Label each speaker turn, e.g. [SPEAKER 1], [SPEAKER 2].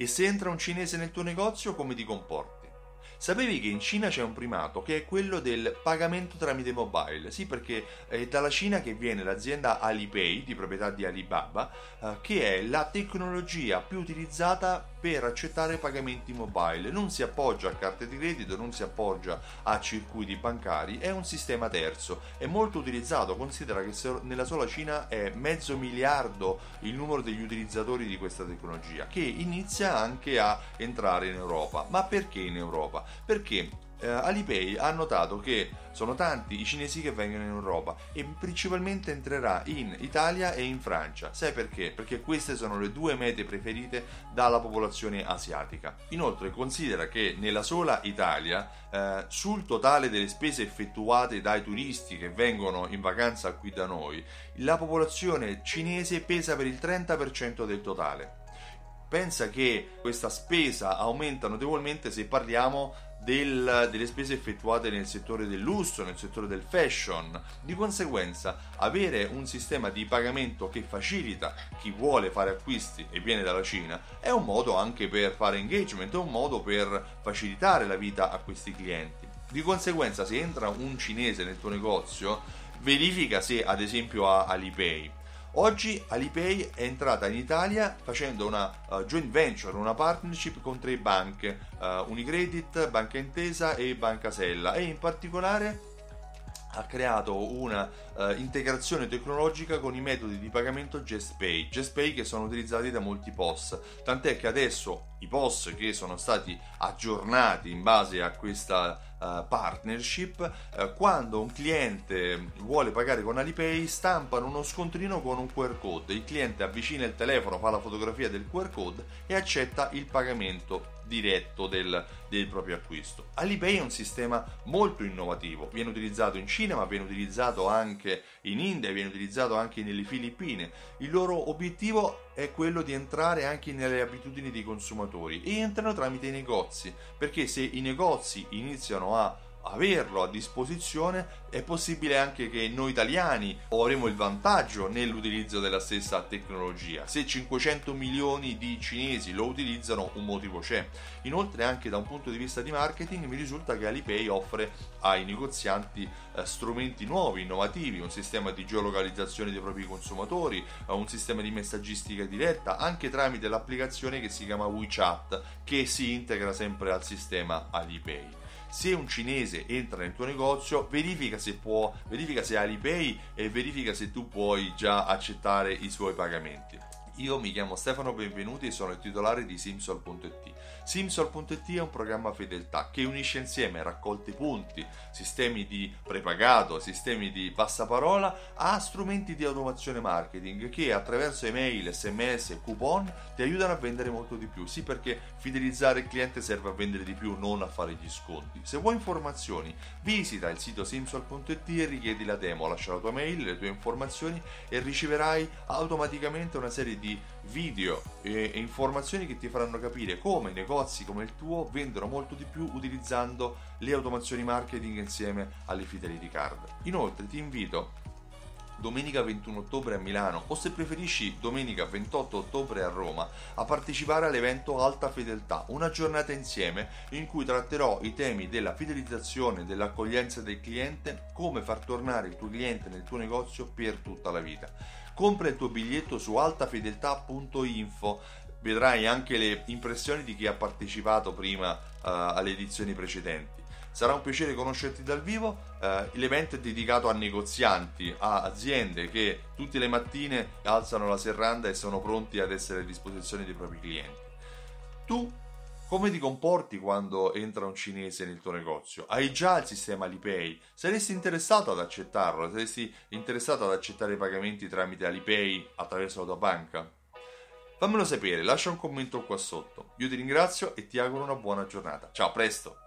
[SPEAKER 1] E se entra un cinese nel tuo negozio, come ti comporti? Sapevi che in Cina c'è un primato che è quello del pagamento tramite mobile? Sì, perché è dalla Cina che viene l'azienda Alipay, di proprietà di Alibaba, eh, che è la tecnologia più utilizzata per accettare pagamenti mobile. Non si appoggia a carte di credito, non si appoggia a circuiti bancari, è un sistema terzo. È molto utilizzato, considera che nella sola Cina è mezzo miliardo il numero degli utilizzatori di questa tecnologia, che inizia anche a entrare in Europa. Ma perché in Europa? perché eh, Alipay ha notato che sono tanti i cinesi che vengono in Europa e principalmente entrerà in Italia e in Francia. Sai perché? Perché queste sono le due mete preferite dalla popolazione asiatica. Inoltre considera che nella sola Italia, eh, sul totale delle spese effettuate dai turisti che vengono in vacanza qui da noi, la popolazione cinese pesa per il 30% del totale. Pensa che questa spesa aumenta notevolmente se parliamo del, delle spese effettuate nel settore del lusso, nel settore del fashion. Di conseguenza, avere un sistema di pagamento che facilita chi vuole fare acquisti e viene dalla Cina è un modo anche per fare engagement, è un modo per facilitare la vita a questi clienti. Di conseguenza, se entra un cinese nel tuo negozio, verifica se ad esempio ha Alipay Oggi Alipay è entrata in Italia facendo una uh, joint venture, una partnership con tre banche, uh, Unicredit, Banca Intesa e Banca Sella. E in particolare ha creato una uh, integrazione tecnologica con i metodi di pagamento GestPay, GestPay che sono utilizzati da molti POS, tant'è che adesso i POS che sono stati aggiornati in base a questa uh, partnership, uh, quando un cliente vuole pagare con Alipay stampano uno scontrino con un QR code, il cliente avvicina il telefono, fa la fotografia del QR code e accetta il pagamento diretto del, del, proprio acquisto. Alipay è un sistema molto innovativo, viene utilizzato in Cina ma viene utilizzato anche in India, viene utilizzato anche nelle Filippine. Il loro obiettivo è quello di entrare anche nelle abitudini dei consumatori. E entrano tramite i negozi, perché se i negozi iniziano a averlo a disposizione è possibile anche che noi italiani avremo il vantaggio nell'utilizzo della stessa tecnologia. Se 500 milioni di cinesi lo utilizzano, un motivo c'è. Inoltre, anche da un punto di vista di marketing, mi risulta che Alipay offre ai negozianti eh, strumenti nuovi, innovativi, un sistema di geolocalizzazione dei propri consumatori, eh, un sistema di messaggistica diretta, anche tramite l'applicazione che si chiama WeChat, che si integra sempre al sistema Alipay se un cinese entra nel tuo negozio verifica se può verifica se Alipay e verifica se tu puoi già accettare i suoi pagamenti io mi chiamo Stefano Benvenuti e sono il titolare di Simsol.it. Simsol.it è un programma fedeltà che unisce insieme raccolte punti, sistemi di prepagato, sistemi di passaparola a strumenti di automazione marketing che attraverso email, sms e coupon ti aiutano a vendere molto di più. Sì, perché fidelizzare il cliente serve a vendere di più, non a fare gli sconti. Se vuoi informazioni, visita il sito Simsol.it e richiedi la demo, lascia la tua mail, le tue informazioni e riceverai automaticamente una serie di di video e, e informazioni che ti faranno capire come negozi come il tuo vendono molto di più utilizzando le automazioni marketing insieme alle fidelity card. Inoltre ti invito domenica 21 ottobre a Milano o se preferisci domenica 28 ottobre a Roma a partecipare all'evento Alta Fedeltà, una giornata insieme in cui tratterò i temi della fidelizzazione, dell'accoglienza del cliente, come far tornare il tuo cliente nel tuo negozio per tutta la vita. Compra il tuo biglietto su altafedeltà.info vedrai anche le impressioni di chi ha partecipato prima uh, alle edizioni precedenti. Sarà un piacere conoscerti dal vivo. Uh, l'evento è dedicato a negozianti, a aziende che tutte le mattine alzano la serranda e sono pronti ad essere a disposizione dei propri clienti. Tu come ti comporti quando entra un cinese nel tuo negozio? Hai già il sistema Alipay? Saresti interessato ad accettarlo? Saresti interessato ad accettare i pagamenti tramite Alipay attraverso la tua banca? Fammelo sapere, lascia un commento qua sotto. Io ti ringrazio e ti auguro una buona giornata. Ciao, presto!